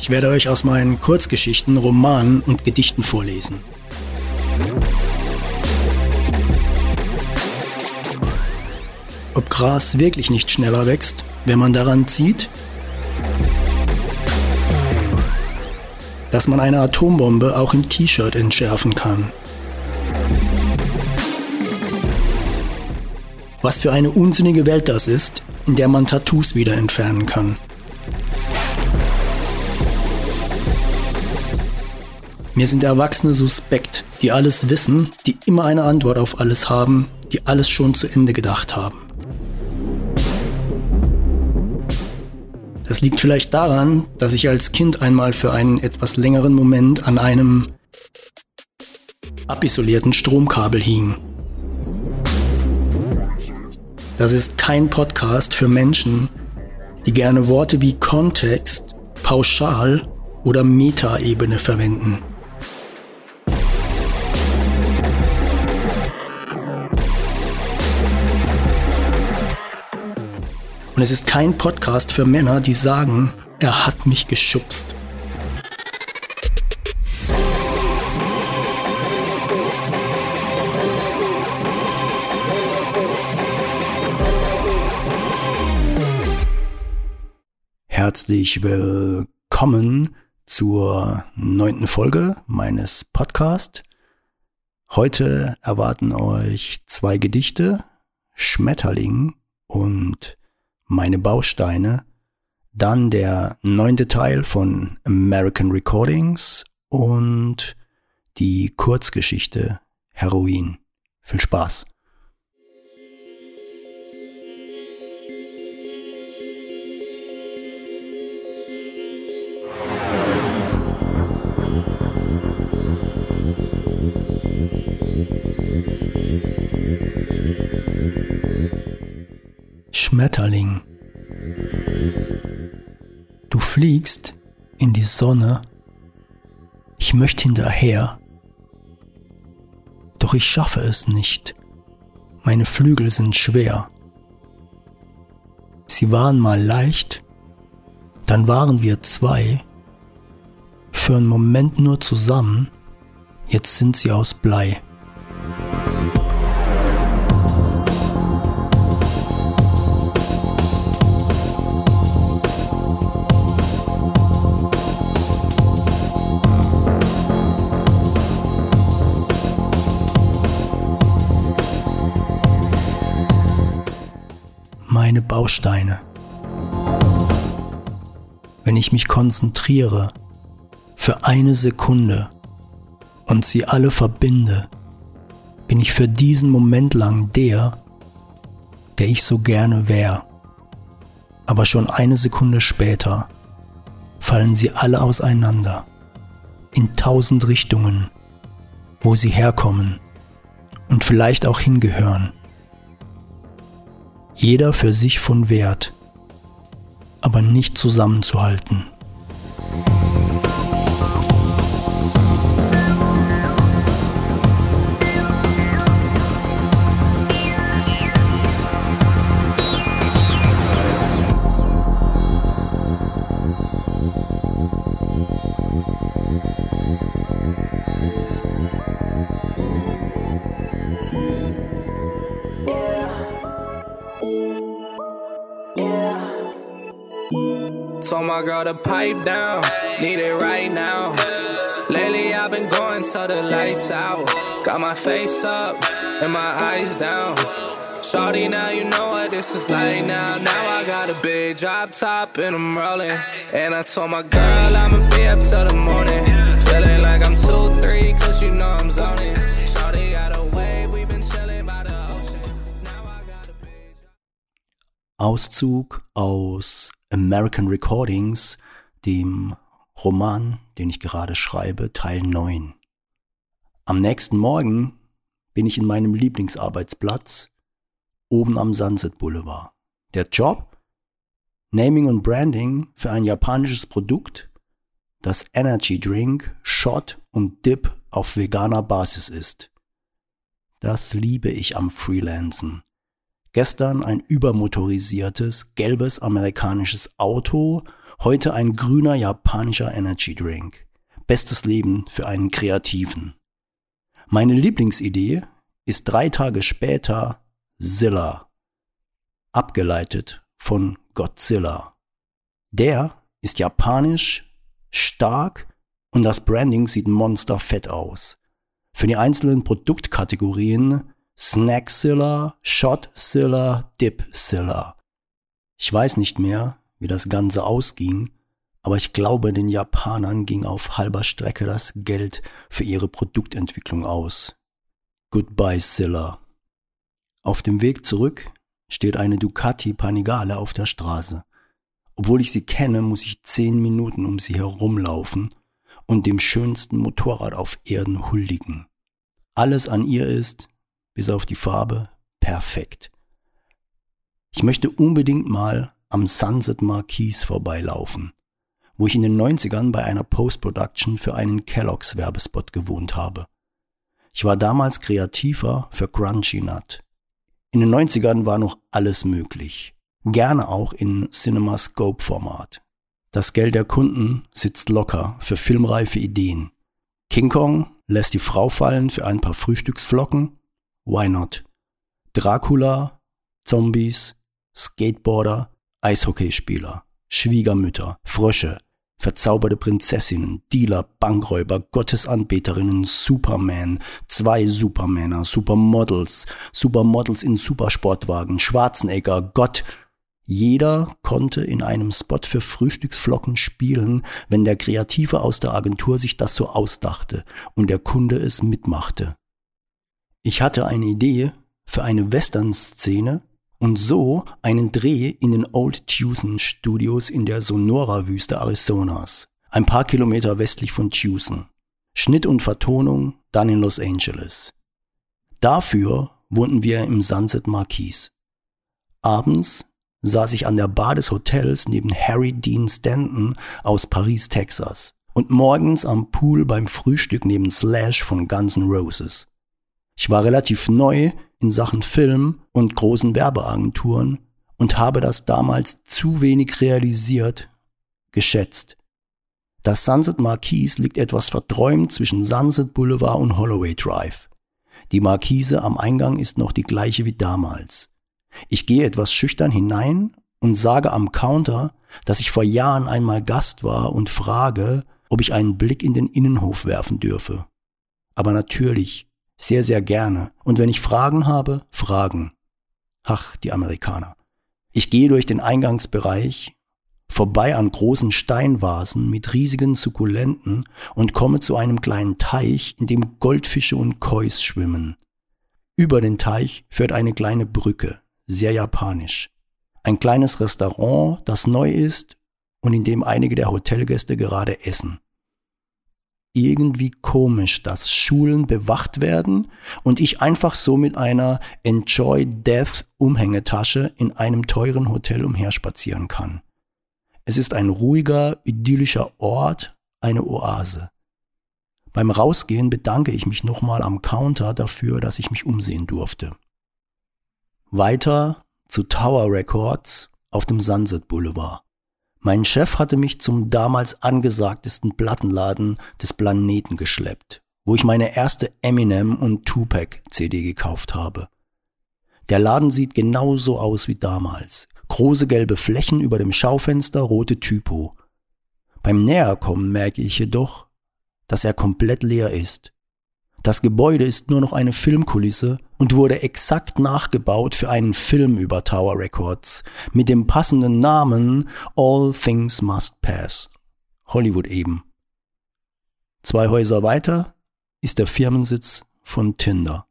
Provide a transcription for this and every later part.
Ich werde euch aus meinen Kurzgeschichten, Romanen und Gedichten vorlesen. Ob Gras wirklich nicht schneller wächst, wenn man daran zieht? Dass man eine Atombombe auch im T-Shirt entschärfen kann. Was für eine unsinnige Welt das ist, in der man Tattoos wieder entfernen kann. Mir sind Erwachsene suspekt, die alles wissen, die immer eine Antwort auf alles haben, die alles schon zu Ende gedacht haben. Das liegt vielleicht daran, dass ich als Kind einmal für einen etwas längeren Moment an einem abisolierten Stromkabel hing. Das ist kein Podcast für Menschen, die gerne Worte wie Kontext, Pauschal oder Metaebene verwenden. Und es ist kein Podcast für Männer, die sagen, er hat mich geschubst. Herzlich willkommen zur neunten Folge meines Podcasts. Heute erwarten euch zwei Gedichte, Schmetterling und meine Bausteine, dann der neunte Teil von American Recordings und die Kurzgeschichte Heroin. Viel Spaß! Schmetterling. Fliegst in die Sonne. Ich möchte hinterher. Doch ich schaffe es nicht. Meine Flügel sind schwer. Sie waren mal leicht, dann waren wir zwei. Für einen Moment nur zusammen, jetzt sind sie aus Blei. Meine Bausteine. Wenn ich mich konzentriere für eine Sekunde und sie alle verbinde, bin ich für diesen Moment lang der, der ich so gerne wäre. Aber schon eine Sekunde später fallen sie alle auseinander, in tausend Richtungen, wo sie herkommen und vielleicht auch hingehören jeder für sich von Wert, aber nicht zusammenzuhalten. Told my girl to pipe down, need it right now. Lately I've been going till the lights out. Got my face up and my eyes down. Shorty, now you know what this is like now. Now I got a big drop top and I'm rolling. And I told my girl I'ma be up till the morning. Feeling like I'm 2 3, cause you know I'm zoning. Auszug aus American Recordings, dem Roman, den ich gerade schreibe, Teil 9. Am nächsten Morgen bin ich in meinem Lieblingsarbeitsplatz oben am Sunset Boulevard. Der Job? Naming und Branding für ein japanisches Produkt, das Energy Drink, Shot und Dip auf veganer Basis ist. Das liebe ich am Freelancen. Gestern ein übermotorisiertes, gelbes amerikanisches Auto, heute ein grüner japanischer Energy Drink. Bestes Leben für einen Kreativen. Meine Lieblingsidee ist drei Tage später Zilla, abgeleitet von Godzilla. Der ist japanisch, stark und das Branding sieht monsterfett aus. Für die einzelnen Produktkategorien Snackzilla, Shotzilla, Dipzilla. Ich weiß nicht mehr, wie das Ganze ausging, aber ich glaube, den Japanern ging auf halber Strecke das Geld für ihre Produktentwicklung aus. Goodbye, Zilla. Auf dem Weg zurück steht eine Ducati Panigale auf der Straße. Obwohl ich sie kenne, muss ich zehn Minuten um sie herumlaufen und dem schönsten Motorrad auf Erden huldigen. Alles an ihr ist, bis auf die Farbe, perfekt. Ich möchte unbedingt mal am Sunset Marquise vorbeilaufen, wo ich in den 90ern bei einer Post-Production für einen Kellogg's Werbespot gewohnt habe. Ich war damals Kreativer für Crunchy Nut. In den 90ern war noch alles möglich. Gerne auch in CinemaScope-Format. Das Geld der Kunden sitzt locker für filmreife Ideen. King Kong lässt die Frau fallen für ein paar Frühstücksflocken? Why not? Dracula, Zombies, Skateboarder, Eishockeyspieler, Schwiegermütter, Frösche, verzauberte Prinzessinnen, Dealer, Bankräuber, Gottesanbeterinnen, Superman, zwei Supermänner, Supermodels, Supermodels in Supersportwagen, Schwarzenegger, Gott, jeder konnte in einem Spot für Frühstücksflocken spielen, wenn der Kreative aus der Agentur sich das so ausdachte und der Kunde es mitmachte. Ich hatte eine Idee für eine Western-Szene und so einen Dreh in den Old Tucson Studios in der Sonora-Wüste Arizonas, ein paar Kilometer westlich von Tucson. Schnitt und Vertonung dann in Los Angeles. Dafür wohnten wir im Sunset Marquis. Abends saß ich an der Bar des Hotels neben Harry Dean Stanton aus Paris, Texas. Und morgens am Pool beim Frühstück neben Slash von Guns N' Roses. Ich war relativ neu in Sachen Film und großen Werbeagenturen und habe das damals zu wenig realisiert, geschätzt. Das Sunset Marquise liegt etwas verträumt zwischen Sunset Boulevard und Holloway Drive. Die Markise am Eingang ist noch die gleiche wie damals. Ich gehe etwas schüchtern hinein und sage am Counter, dass ich vor Jahren einmal Gast war und frage, ob ich einen Blick in den Innenhof werfen dürfe. Aber natürlich, sehr, sehr gerne. Und wenn ich Fragen habe, Fragen. Ach, die Amerikaner. Ich gehe durch den Eingangsbereich, vorbei an großen Steinvasen mit riesigen Sukkulenten und komme zu einem kleinen Teich, in dem Goldfische und Kois schwimmen. Über den Teich führt eine kleine Brücke, sehr japanisch. Ein kleines Restaurant, das neu ist und in dem einige der Hotelgäste gerade essen. Irgendwie komisch, dass Schulen bewacht werden und ich einfach so mit einer Enjoy Death Umhängetasche in einem teuren Hotel umherspazieren kann. Es ist ein ruhiger, idyllischer Ort, eine Oase. Beim Rausgehen bedanke ich mich nochmal am Counter dafür, dass ich mich umsehen durfte. Weiter zu Tower Records auf dem Sunset Boulevard. Mein Chef hatte mich zum damals angesagtesten Plattenladen des Planeten geschleppt, wo ich meine erste Eminem und Tupac CD gekauft habe. Der Laden sieht genauso aus wie damals. Große gelbe Flächen über dem Schaufenster, rote Typo. Beim Näherkommen merke ich jedoch, dass er komplett leer ist. Das Gebäude ist nur noch eine Filmkulisse und wurde exakt nachgebaut für einen Film über Tower Records mit dem passenden Namen All Things Must Pass. Hollywood eben. Zwei Häuser weiter ist der Firmensitz von Tinder.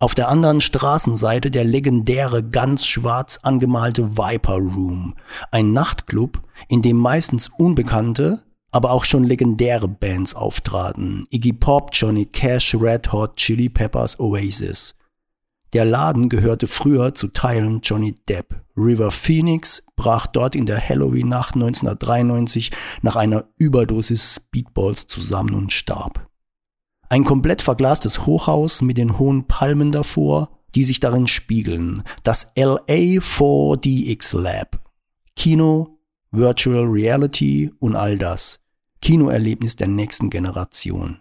Auf der anderen Straßenseite der legendäre ganz schwarz angemalte Viper Room, ein Nachtclub, in dem meistens Unbekannte, aber auch schon legendäre Bands auftraten. Iggy Pop, Johnny Cash, Red Hot, Chili Peppers, Oasis. Der Laden gehörte früher zu Teilen Johnny Depp. River Phoenix brach dort in der Halloween-Nacht 1993 nach einer Überdosis Speedballs zusammen und starb. Ein komplett verglastes Hochhaus mit den hohen Palmen davor, die sich darin spiegeln. Das LA 4DX Lab. Kino, Virtual Reality und all das. Kinoerlebnis der nächsten Generation.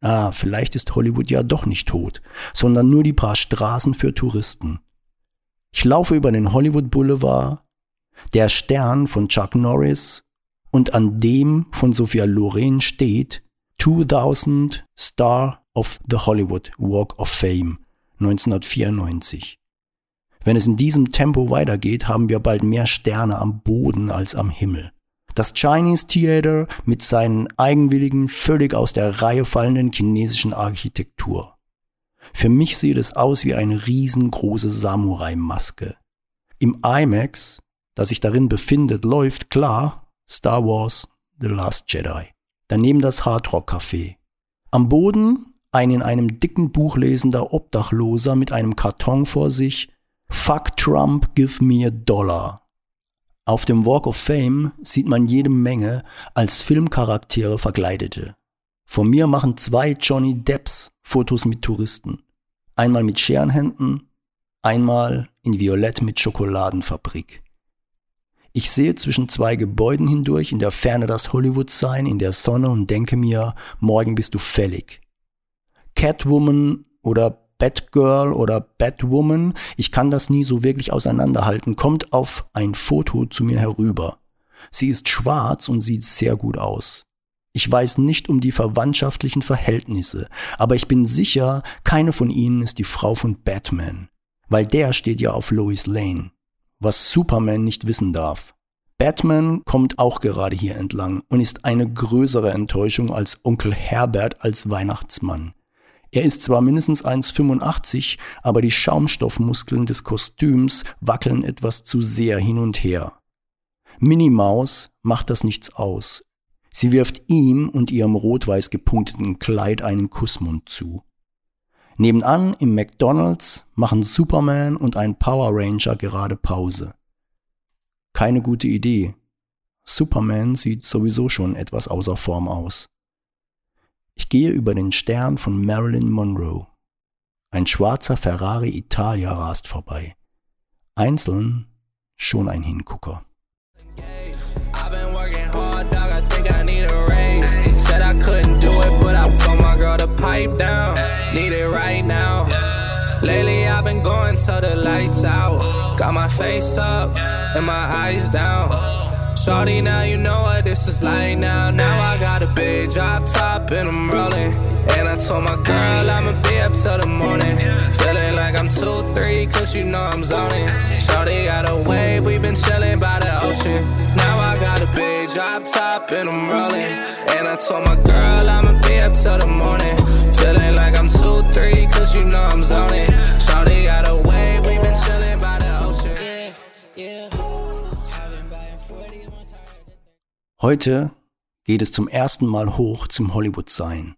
Ah, vielleicht ist Hollywood ja doch nicht tot, sondern nur die paar Straßen für Touristen. Ich laufe über den Hollywood Boulevard, der Stern von Chuck Norris und an dem von Sophia Loren steht 2000 Star of the Hollywood Walk of Fame 1994. Wenn es in diesem Tempo weitergeht, haben wir bald mehr Sterne am Boden als am Himmel. Das Chinese Theater mit seinen eigenwilligen, völlig aus der Reihe fallenden chinesischen Architektur. Für mich sieht es aus wie eine riesengroße Samurai-Maske. Im IMAX, das sich darin befindet, läuft klar Star Wars The Last Jedi. Daneben das Hardrock Café. Am Boden ein in einem dicken Buch lesender Obdachloser mit einem Karton vor sich. Fuck Trump, give me a dollar. Auf dem Walk of Fame sieht man jede Menge als Filmcharaktere verkleidete. Von mir machen zwei Johnny Depps Fotos mit Touristen. Einmal mit Scherenhänden, einmal in Violett mit Schokoladenfabrik. Ich sehe zwischen zwei Gebäuden hindurch in der Ferne das Hollywood-Sign in der Sonne und denke mir, morgen bist du fällig. Catwoman oder Batgirl oder Batwoman, ich kann das nie so wirklich auseinanderhalten, kommt auf ein Foto zu mir herüber. Sie ist schwarz und sieht sehr gut aus. Ich weiß nicht um die verwandtschaftlichen Verhältnisse, aber ich bin sicher, keine von ihnen ist die Frau von Batman, weil der steht ja auf Lois Lane, was Superman nicht wissen darf. Batman kommt auch gerade hier entlang und ist eine größere Enttäuschung als Onkel Herbert als Weihnachtsmann. Er ist zwar mindestens 1,85, aber die Schaumstoffmuskeln des Kostüms wackeln etwas zu sehr hin und her. Minnie Maus macht das nichts aus. Sie wirft ihm und ihrem rot-weiß gepunkteten Kleid einen Kussmund zu. Nebenan im McDonald's machen Superman und ein Power Ranger gerade Pause. Keine gute Idee. Superman sieht sowieso schon etwas außer Form aus. Ich gehe über den Stern von Marilyn Monroe. Ein schwarzer Ferrari Italia rast vorbei. Einzeln schon ein Hingucker. Lately I've been going so the lights out. Got my face up and my eyes down. Shorty, now you know what this is like now. Now I got a big drop top and I'm rolling. And I told my girl I'ma be up till the morning. Feeling like I'm 2-3, cause you know I'm zoning. Shorty got a wave, we been chilling by the ocean. Now I got a big drop top and I'm rolling. And I told my girl I'ma be up till the morning. Feeling like I'm 2-3, cause you know I'm zoning. Shorty got a wave, Heute geht es zum ersten Mal hoch zum Hollywood-Sein.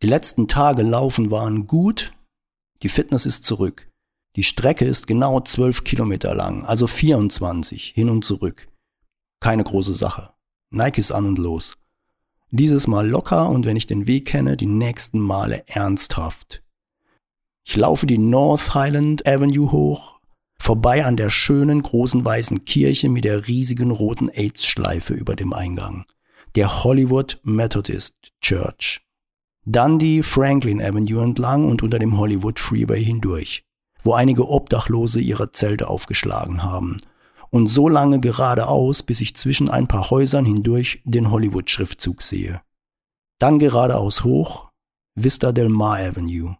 Die letzten Tage laufen waren gut, die Fitness ist zurück. Die Strecke ist genau 12 Kilometer lang, also 24 hin und zurück. Keine große Sache. Nike ist an und los. Dieses Mal locker und wenn ich den Weg kenne, die nächsten Male ernsthaft. Ich laufe die North Highland Avenue hoch, vorbei an der schönen großen weißen Kirche mit der riesigen roten AIDS-Schleife über dem Eingang, der Hollywood Methodist Church. Dann die Franklin Avenue entlang und unter dem Hollywood Freeway hindurch, wo einige Obdachlose ihre Zelte aufgeschlagen haben. Und so lange geradeaus, bis ich zwischen ein paar Häusern hindurch den Hollywood-Schriftzug sehe. Dann geradeaus hoch, Vista del Mar Avenue,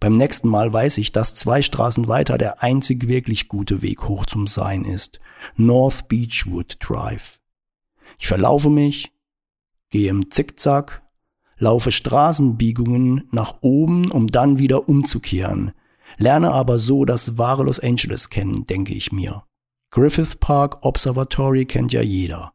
beim nächsten Mal weiß ich, dass zwei Straßen weiter der einzig wirklich gute Weg hoch zum Sein ist. North Beechwood Drive. Ich verlaufe mich, gehe im Zickzack, laufe Straßenbiegungen nach oben, um dann wieder umzukehren, lerne aber so das wahre Los Angeles kennen, denke ich mir. Griffith Park Observatory kennt ja jeder.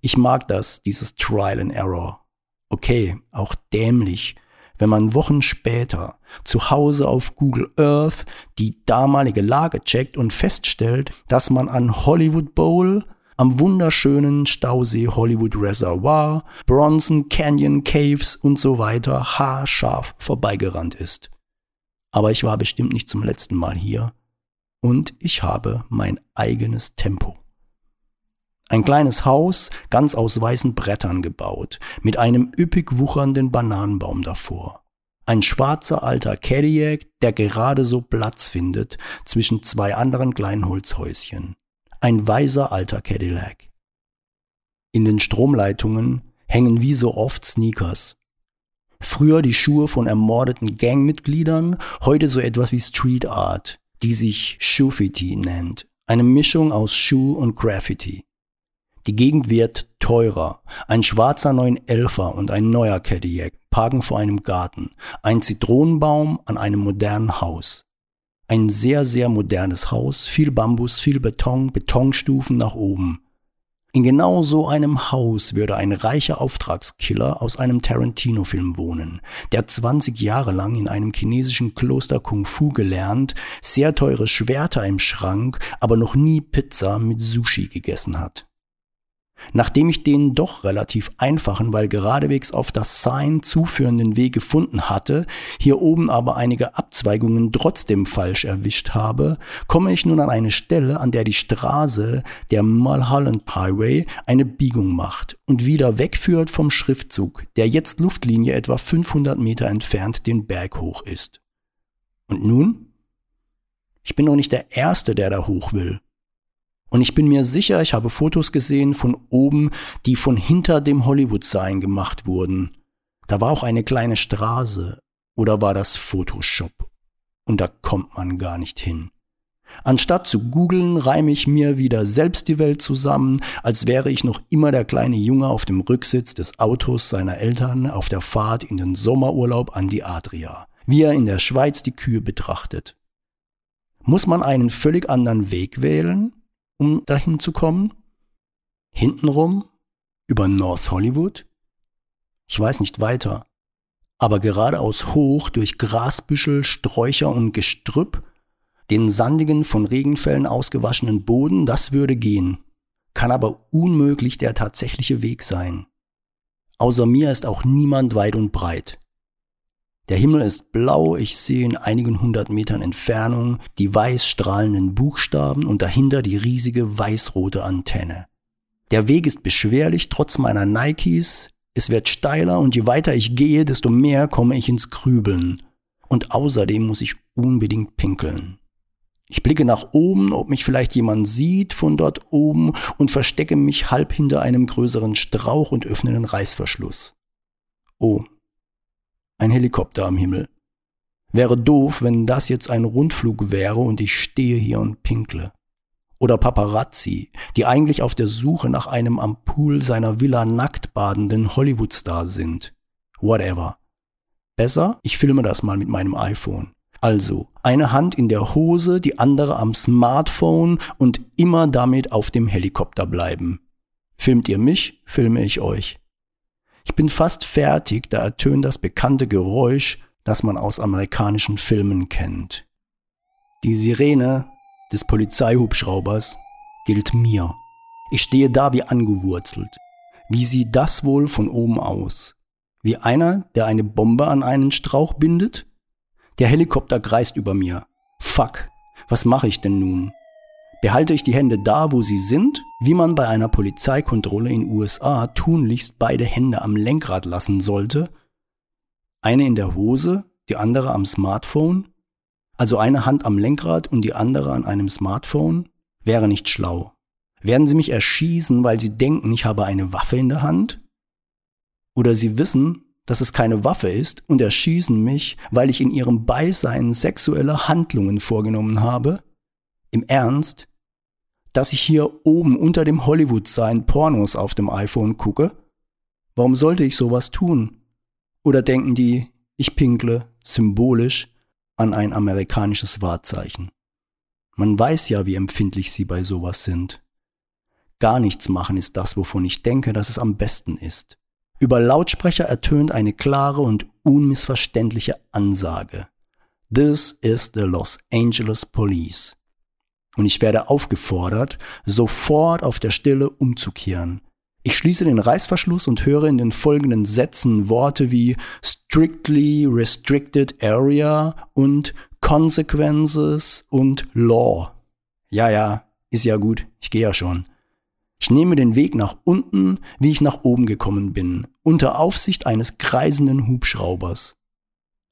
Ich mag das, dieses Trial and Error. Okay, auch dämlich, wenn man Wochen später zu Hause auf Google Earth die damalige Lage checkt und feststellt, dass man an Hollywood Bowl am wunderschönen Stausee Hollywood Reservoir, Bronson Canyon Caves und so weiter haarscharf vorbeigerannt ist. Aber ich war bestimmt nicht zum letzten Mal hier und ich habe mein eigenes Tempo. Ein kleines Haus, ganz aus weißen Brettern gebaut, mit einem üppig wuchernden Bananenbaum davor. Ein schwarzer alter Cadillac, der gerade so Platz findet zwischen zwei anderen kleinen Holzhäuschen. Ein weiser alter Cadillac. In den Stromleitungen hängen wie so oft Sneakers. Früher die Schuhe von ermordeten Gangmitgliedern, heute so etwas wie Street Art, die sich Shufiti nennt. Eine Mischung aus Schuh und Graffiti. Die Gegend wird teurer. Ein schwarzer 911er und ein neuer Cadillac parken vor einem Garten. Ein Zitronenbaum an einem modernen Haus. Ein sehr, sehr modernes Haus, viel Bambus, viel Beton, Betonstufen nach oben. In genau so einem Haus würde ein reicher Auftragskiller aus einem Tarantino-Film wohnen, der 20 Jahre lang in einem chinesischen Kloster Kung Fu gelernt, sehr teure Schwerter im Schrank, aber noch nie Pizza mit Sushi gegessen hat. Nachdem ich den doch relativ einfachen, weil geradewegs auf das Sign zuführenden Weg gefunden hatte, hier oben aber einige Abzweigungen trotzdem falsch erwischt habe, komme ich nun an eine Stelle, an der die Straße, der Mulholland Highway, eine Biegung macht und wieder wegführt vom Schriftzug, der jetzt Luftlinie etwa 500 Meter entfernt den Berg hoch ist. Und nun? Ich bin noch nicht der Erste, der da hoch will. Und ich bin mir sicher, ich habe Fotos gesehen von oben, die von hinter dem Hollywood-Sign gemacht wurden. Da war auch eine kleine Straße. Oder war das Photoshop? Und da kommt man gar nicht hin. Anstatt zu googeln, reime ich mir wieder selbst die Welt zusammen, als wäre ich noch immer der kleine Junge auf dem Rücksitz des Autos seiner Eltern auf der Fahrt in den Sommerurlaub an die Adria, wie er in der Schweiz die Kühe betrachtet. Muss man einen völlig anderen Weg wählen? Um dahin zu kommen? Hintenrum? Über North Hollywood? Ich weiß nicht weiter. Aber geradeaus hoch durch Grasbüschel, Sträucher und Gestrüpp, den sandigen, von Regenfällen ausgewaschenen Boden, das würde gehen. Kann aber unmöglich der tatsächliche Weg sein. Außer mir ist auch niemand weit und breit. Der Himmel ist blau, ich sehe in einigen hundert Metern Entfernung die weiß strahlenden Buchstaben und dahinter die riesige weißrote Antenne. Der Weg ist beschwerlich trotz meiner Nikes, es wird steiler und je weiter ich gehe, desto mehr komme ich ins Grübeln. Und außerdem muss ich unbedingt pinkeln. Ich blicke nach oben, ob mich vielleicht jemand sieht von dort oben und verstecke mich halb hinter einem größeren Strauch und öffne den Reißverschluss. Oh, ein Helikopter am Himmel. Wäre doof, wenn das jetzt ein Rundflug wäre und ich stehe hier und pinkle. Oder Paparazzi, die eigentlich auf der Suche nach einem am Pool seiner Villa nackt badenden Hollywoodstar sind. Whatever. Besser, ich filme das mal mit meinem iPhone. Also, eine Hand in der Hose, die andere am Smartphone und immer damit auf dem Helikopter bleiben. Filmt ihr mich, filme ich euch. Ich bin fast fertig, da ertönt das bekannte Geräusch, das man aus amerikanischen Filmen kennt. Die Sirene des Polizeihubschraubers gilt mir. Ich stehe da wie angewurzelt. Wie sieht das wohl von oben aus? Wie einer, der eine Bombe an einen Strauch bindet? Der Helikopter kreist über mir. Fuck, was mache ich denn nun? Behalte ich die Hände da, wo sie sind, wie man bei einer Polizeikontrolle in USA tunlichst beide Hände am Lenkrad lassen sollte, eine in der Hose, die andere am Smartphone, also eine Hand am Lenkrad und die andere an einem Smartphone, wäre nicht schlau. Werden Sie mich erschießen, weil Sie denken, ich habe eine Waffe in der Hand? Oder Sie wissen, dass es keine Waffe ist und erschießen mich, weil ich in Ihrem Beisein sexuelle Handlungen vorgenommen habe? Im Ernst? Dass ich hier oben unter dem Hollywood-Sign Pornos auf dem iPhone gucke? Warum sollte ich sowas tun? Oder denken die, ich pinkle symbolisch an ein amerikanisches Wahrzeichen? Man weiß ja, wie empfindlich sie bei sowas sind. Gar nichts machen ist das, wovon ich denke, dass es am besten ist. Über Lautsprecher ertönt eine klare und unmissverständliche Ansage. This is the Los Angeles Police. Und ich werde aufgefordert, sofort auf der Stelle umzukehren. Ich schließe den Reißverschluss und höre in den folgenden Sätzen Worte wie strictly restricted area und consequences und law. Ja, ja, ist ja gut, ich gehe ja schon. Ich nehme den Weg nach unten, wie ich nach oben gekommen bin, unter Aufsicht eines kreisenden Hubschraubers.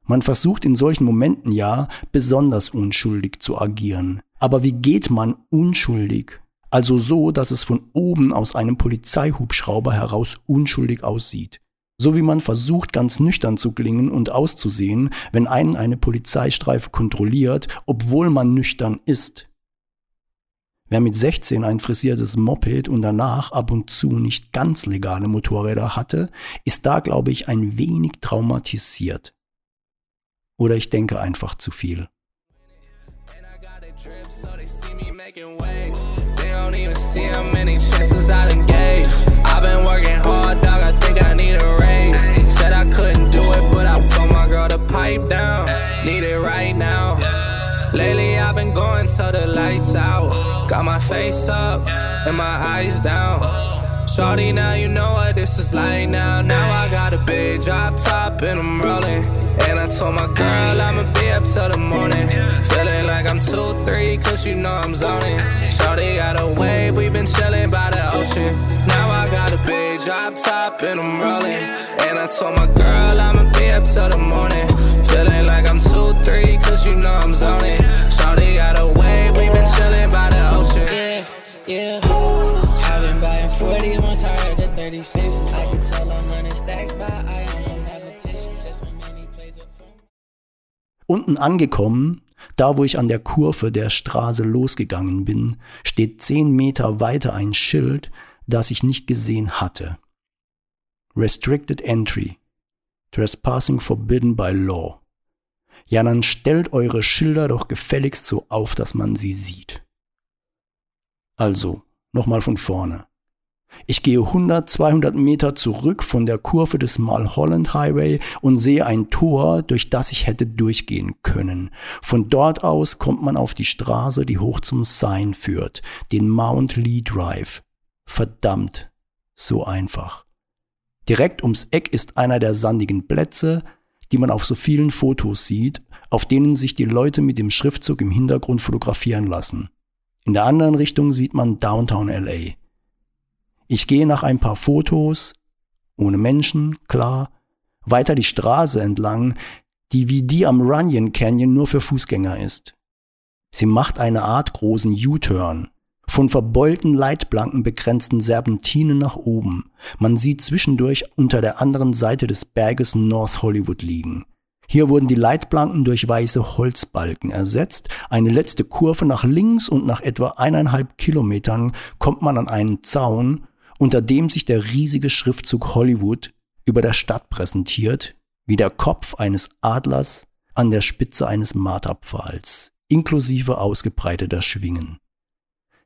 Man versucht in solchen Momenten ja besonders unschuldig zu agieren. Aber wie geht man unschuldig? Also so, dass es von oben aus einem Polizeihubschrauber heraus unschuldig aussieht. So wie man versucht, ganz nüchtern zu klingen und auszusehen, wenn einen eine Polizeistreife kontrolliert, obwohl man nüchtern ist. Wer mit 16 ein frisiertes Moped und danach ab und zu nicht ganz legale Motorräder hatte, ist da, glaube ich, ein wenig traumatisiert. Oder ich denke einfach zu viel. Till the lights out. Got my face up and my eyes down. Shorty, now you know what this is like now. Now I got a big drop top and I'm rolling. And I told my girl I'ma be up till the morning. Feeling like I'm 2-3, cause you know I'm zoning. Shorty got a wave, we been chilling by the ocean. Now I got a big drop top and I'm rolling. And I told my girl I'ma be up till the morning. Feeling like I'm 2-3, cause you know I'm zoning. Shorty got a wave, we been chilling by the ocean. Yeah, yeah. 36. I can tell a hundred stacks by eye Unten angekommen, da wo ich an der Kurve der Straße losgegangen bin, steht zehn Meter weiter ein Schild, das ich nicht gesehen hatte. Restricted Entry. Trespassing forbidden by law. Ja, dann stellt eure Schilder doch gefälligst so auf, dass man sie sieht. Also, nochmal von vorne. Ich gehe 100, 200 Meter zurück von der Kurve des Mulholland Highway und sehe ein Tor, durch das ich hätte durchgehen können. Von dort aus kommt man auf die Straße, die hoch zum Sign führt, den Mount Lee Drive. Verdammt, so einfach. Direkt ums Eck ist einer der sandigen Plätze, die man auf so vielen Fotos sieht, auf denen sich die Leute mit dem Schriftzug im Hintergrund fotografieren lassen. In der anderen Richtung sieht man Downtown LA. Ich gehe nach ein paar Fotos, ohne Menschen, klar, weiter die Straße entlang, die wie die am Runyon Canyon nur für Fußgänger ist. Sie macht eine Art großen U-Turn, von verbeulten Leitplanken begrenzten Serpentinen nach oben. Man sieht zwischendurch unter der anderen Seite des Berges North Hollywood liegen. Hier wurden die Leitplanken durch weiße Holzbalken ersetzt. Eine letzte Kurve nach links und nach etwa eineinhalb Kilometern kommt man an einen Zaun, unter dem sich der riesige Schriftzug Hollywood über der Stadt präsentiert, wie der Kopf eines Adlers an der Spitze eines Marterpfahls, inklusive ausgebreiteter Schwingen.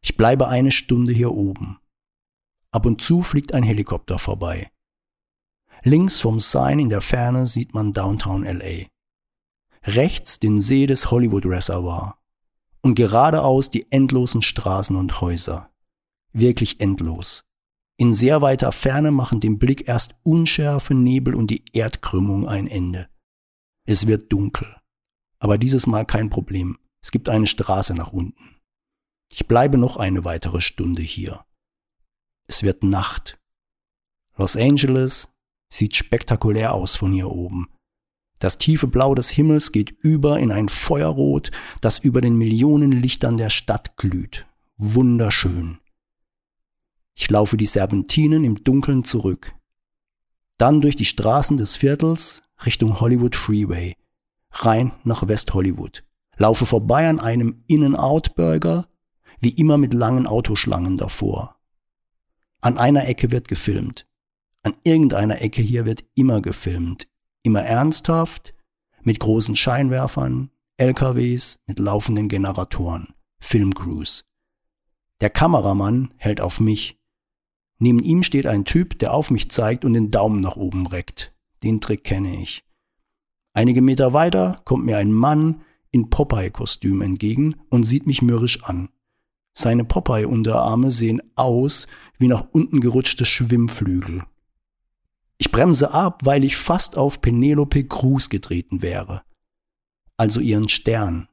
Ich bleibe eine Stunde hier oben. Ab und zu fliegt ein Helikopter vorbei. Links vom Sign in der Ferne sieht man Downtown LA. Rechts den See des Hollywood Reservoir. Und geradeaus die endlosen Straßen und Häuser. Wirklich endlos. In sehr weiter Ferne machen dem Blick erst Unschärfe, Nebel und die Erdkrümmung ein Ende. Es wird dunkel. Aber dieses Mal kein Problem. Es gibt eine Straße nach unten. Ich bleibe noch eine weitere Stunde hier. Es wird Nacht. Los Angeles sieht spektakulär aus von hier oben. Das tiefe Blau des Himmels geht über in ein Feuerrot, das über den Millionen Lichtern der Stadt glüht. Wunderschön. Ich laufe die Serpentinen im Dunkeln zurück. Dann durch die Straßen des Viertels Richtung Hollywood Freeway, rein nach West Hollywood. Laufe vorbei an einem In-N-Out-Burger, wie immer mit langen Autoschlangen davor. An einer Ecke wird gefilmt. An irgendeiner Ecke hier wird immer gefilmt. Immer ernsthaft, mit großen Scheinwerfern, LKWs, mit laufenden Generatoren, Filmcrews. Der Kameramann hält auf mich. Neben ihm steht ein Typ, der auf mich zeigt und den Daumen nach oben reckt. Den Trick kenne ich. Einige Meter weiter kommt mir ein Mann in Popeye-Kostüm entgegen und sieht mich mürrisch an. Seine Popeye-Unterarme sehen aus wie nach unten gerutschte Schwimmflügel. Ich bremse ab, weil ich fast auf Penelope Cruz getreten wäre, also ihren Stern.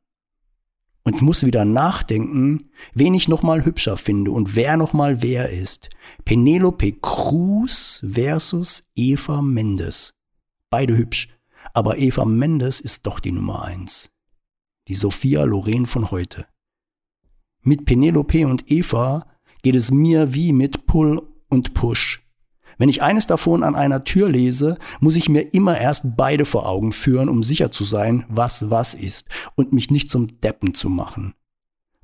Und muss wieder nachdenken, wen ich nochmal hübscher finde und wer nochmal wer ist. Penelope Cruz versus Eva Mendes. Beide hübsch, aber Eva Mendes ist doch die Nummer eins. Die Sophia Loren von heute. Mit Penelope und Eva geht es mir wie mit Pull und Push. Wenn ich eines davon an einer Tür lese, muss ich mir immer erst beide vor Augen führen, um sicher zu sein, was was ist und mich nicht zum Deppen zu machen.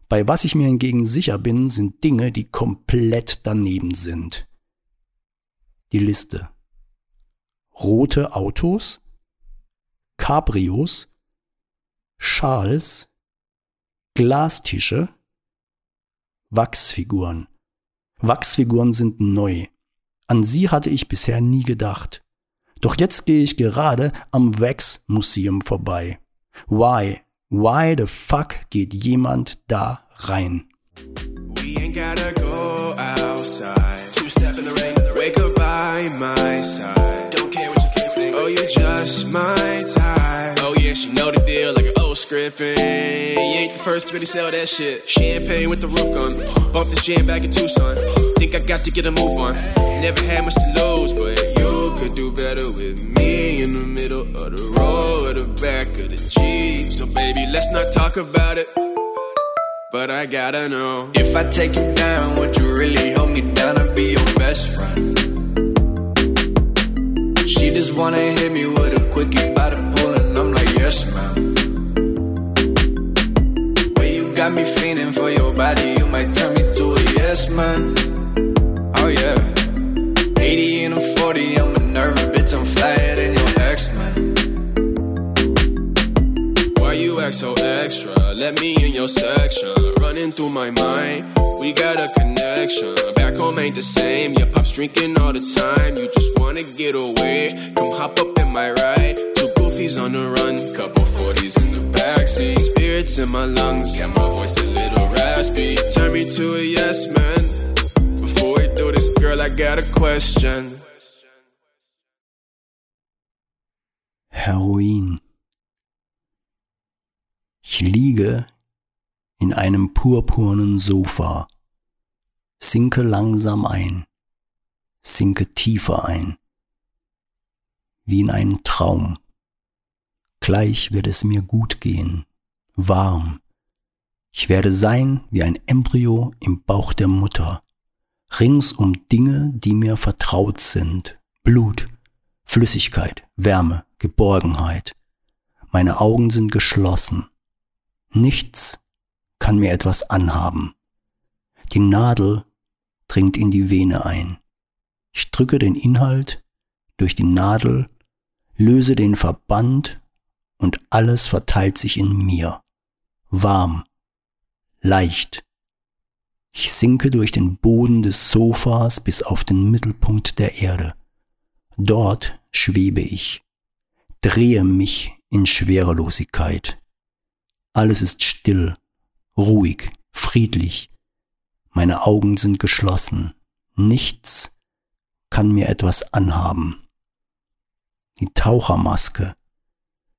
Bei was ich mir hingegen sicher bin, sind Dinge, die komplett daneben sind. Die Liste. Rote Autos, Cabrios, Schals, Glastische, Wachsfiguren. Wachsfiguren sind neu. An sie hatte ich bisher nie gedacht. Doch jetzt gehe ich gerade am Wax Museum vorbei. Why? Why the fuck geht jemand da rein? We ain't gotta go outside. Two step in the rain. Wake up by my side. Don't care what you think. Oh, you just my type. Oh yeah, she know the deal like an old script. You ain't the first to really sell that shit. Champagne with the roof gun. Bump this jam back in Tucson. I got to get a move on. Never had much to lose, but you could do better with me in the middle of the road or the back of the Jeep. So baby, let's not talk about it. But I gotta know if I take you down, would you really hold me down and be your best friend? She just wanna hit me with a quickie by the pool, and I'm like, yes, ma'am. Got me feeling for your body, you might turn me to a yes, man. Oh yeah. 80 and I'm 40, I'm a nervous bitch, I'm flyer than your ex, man. Why you act so extra? Let me in your section. Running through my mind, we got a connection. Back home ain't the same, your pop's drinking all the time. You just wanna get away, come hop up in my ride. Two goofies on the run, couple 40s in the backseat. Spirits in my lungs, got my voice a little raspy. Turn me to a yes man. This, girl, I got a question. Heroin. Ich liege in einem purpurnen Sofa, sinke langsam ein, sinke tiefer ein, wie in einen Traum. Gleich wird es mir gut gehen, warm. Ich werde sein wie ein Embryo im Bauch der Mutter ringsum Dinge, die mir vertraut sind. Blut, Flüssigkeit, Wärme, Geborgenheit. Meine Augen sind geschlossen. Nichts kann mir etwas anhaben. Die Nadel dringt in die Vene ein. Ich drücke den Inhalt durch die Nadel, löse den Verband und alles verteilt sich in mir. Warm, leicht, ich sinke durch den Boden des Sofas bis auf den Mittelpunkt der Erde. Dort schwebe ich, drehe mich in Schwerelosigkeit. Alles ist still, ruhig, friedlich. Meine Augen sind geschlossen. Nichts kann mir etwas anhaben. Die Tauchermaske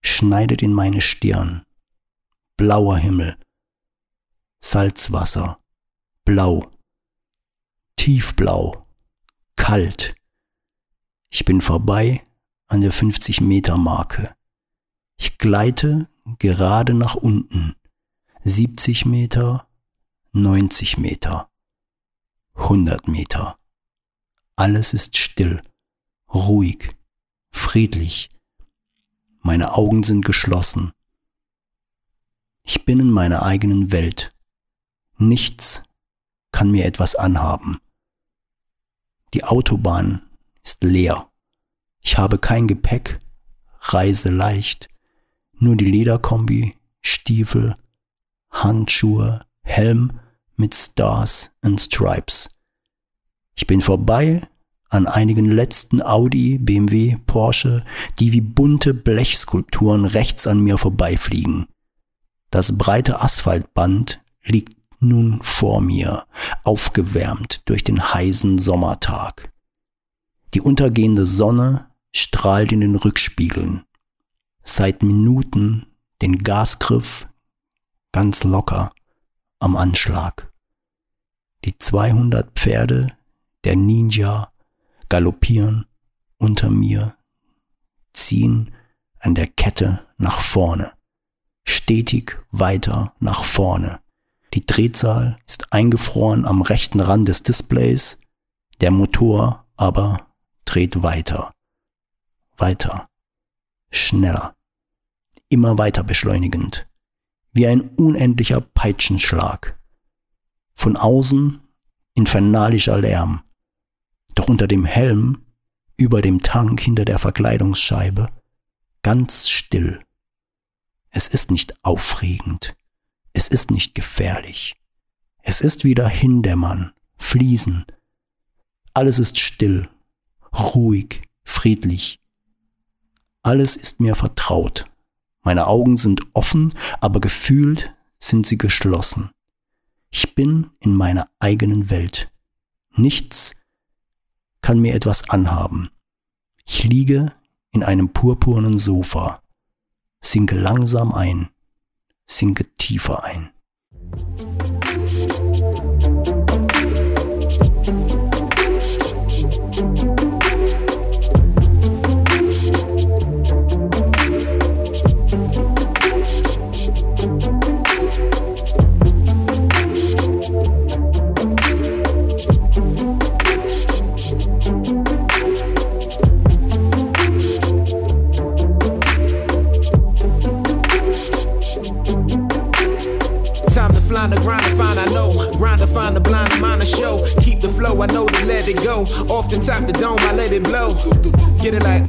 schneidet in meine Stirn. Blauer Himmel, Salzwasser, blau, tiefblau, kalt. Ich bin vorbei an der 50 Meter Marke. Ich gleite gerade nach unten. 70 Meter, 90 Meter, 100 Meter. Alles ist still, ruhig, friedlich. Meine Augen sind geschlossen. Ich bin in meiner eigenen Welt. Nichts kann mir etwas anhaben. Die Autobahn ist leer. Ich habe kein Gepäck, reise leicht, nur die Lederkombi, Stiefel, Handschuhe, Helm mit Stars and Stripes. Ich bin vorbei an einigen letzten Audi, BMW, Porsche, die wie bunte Blechskulpturen rechts an mir vorbeifliegen. Das breite Asphaltband liegt nun vor mir, aufgewärmt durch den heißen Sommertag. Die untergehende Sonne strahlt in den Rückspiegeln. Seit Minuten den Gasgriff ganz locker am Anschlag. Die 200 Pferde der Ninja galoppieren unter mir, ziehen an der Kette nach vorne, stetig weiter nach vorne. Die Drehzahl ist eingefroren am rechten Rand des Displays, der Motor aber dreht weiter, weiter, schneller, immer weiter beschleunigend, wie ein unendlicher Peitschenschlag. Von außen infernalischer Lärm, doch unter dem Helm, über dem Tank hinter der Verkleidungsscheibe, ganz still. Es ist nicht aufregend, es ist nicht gefährlich. Es ist wieder Hindämmern, Fliesen. Alles ist still, ruhig, friedlich. Alles ist mir vertraut. Meine Augen sind offen, aber gefühlt sind sie geschlossen. Ich bin in meiner eigenen Welt. Nichts kann mir etwas anhaben. Ich liege in einem purpurnen Sofa, sinke langsam ein, sinke tiefer ein.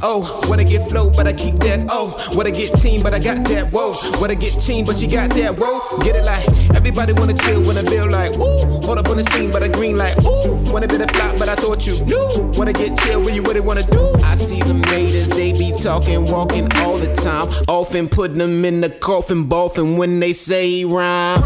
Oh, wanna get flow, but I keep that, oh. Wanna get team, but I got that, whoa. Wanna get team, but you got that, whoa. Get it like, everybody wanna chill when I build like, ooh. Hold up on the scene, but I green like, ooh. Wanna be the flop, but I thought you knew. Wanna get chill when you really wanna do. I see them haters, they be talking, walking all the time. Often putting them in the coffin, boffin when they say rhyme.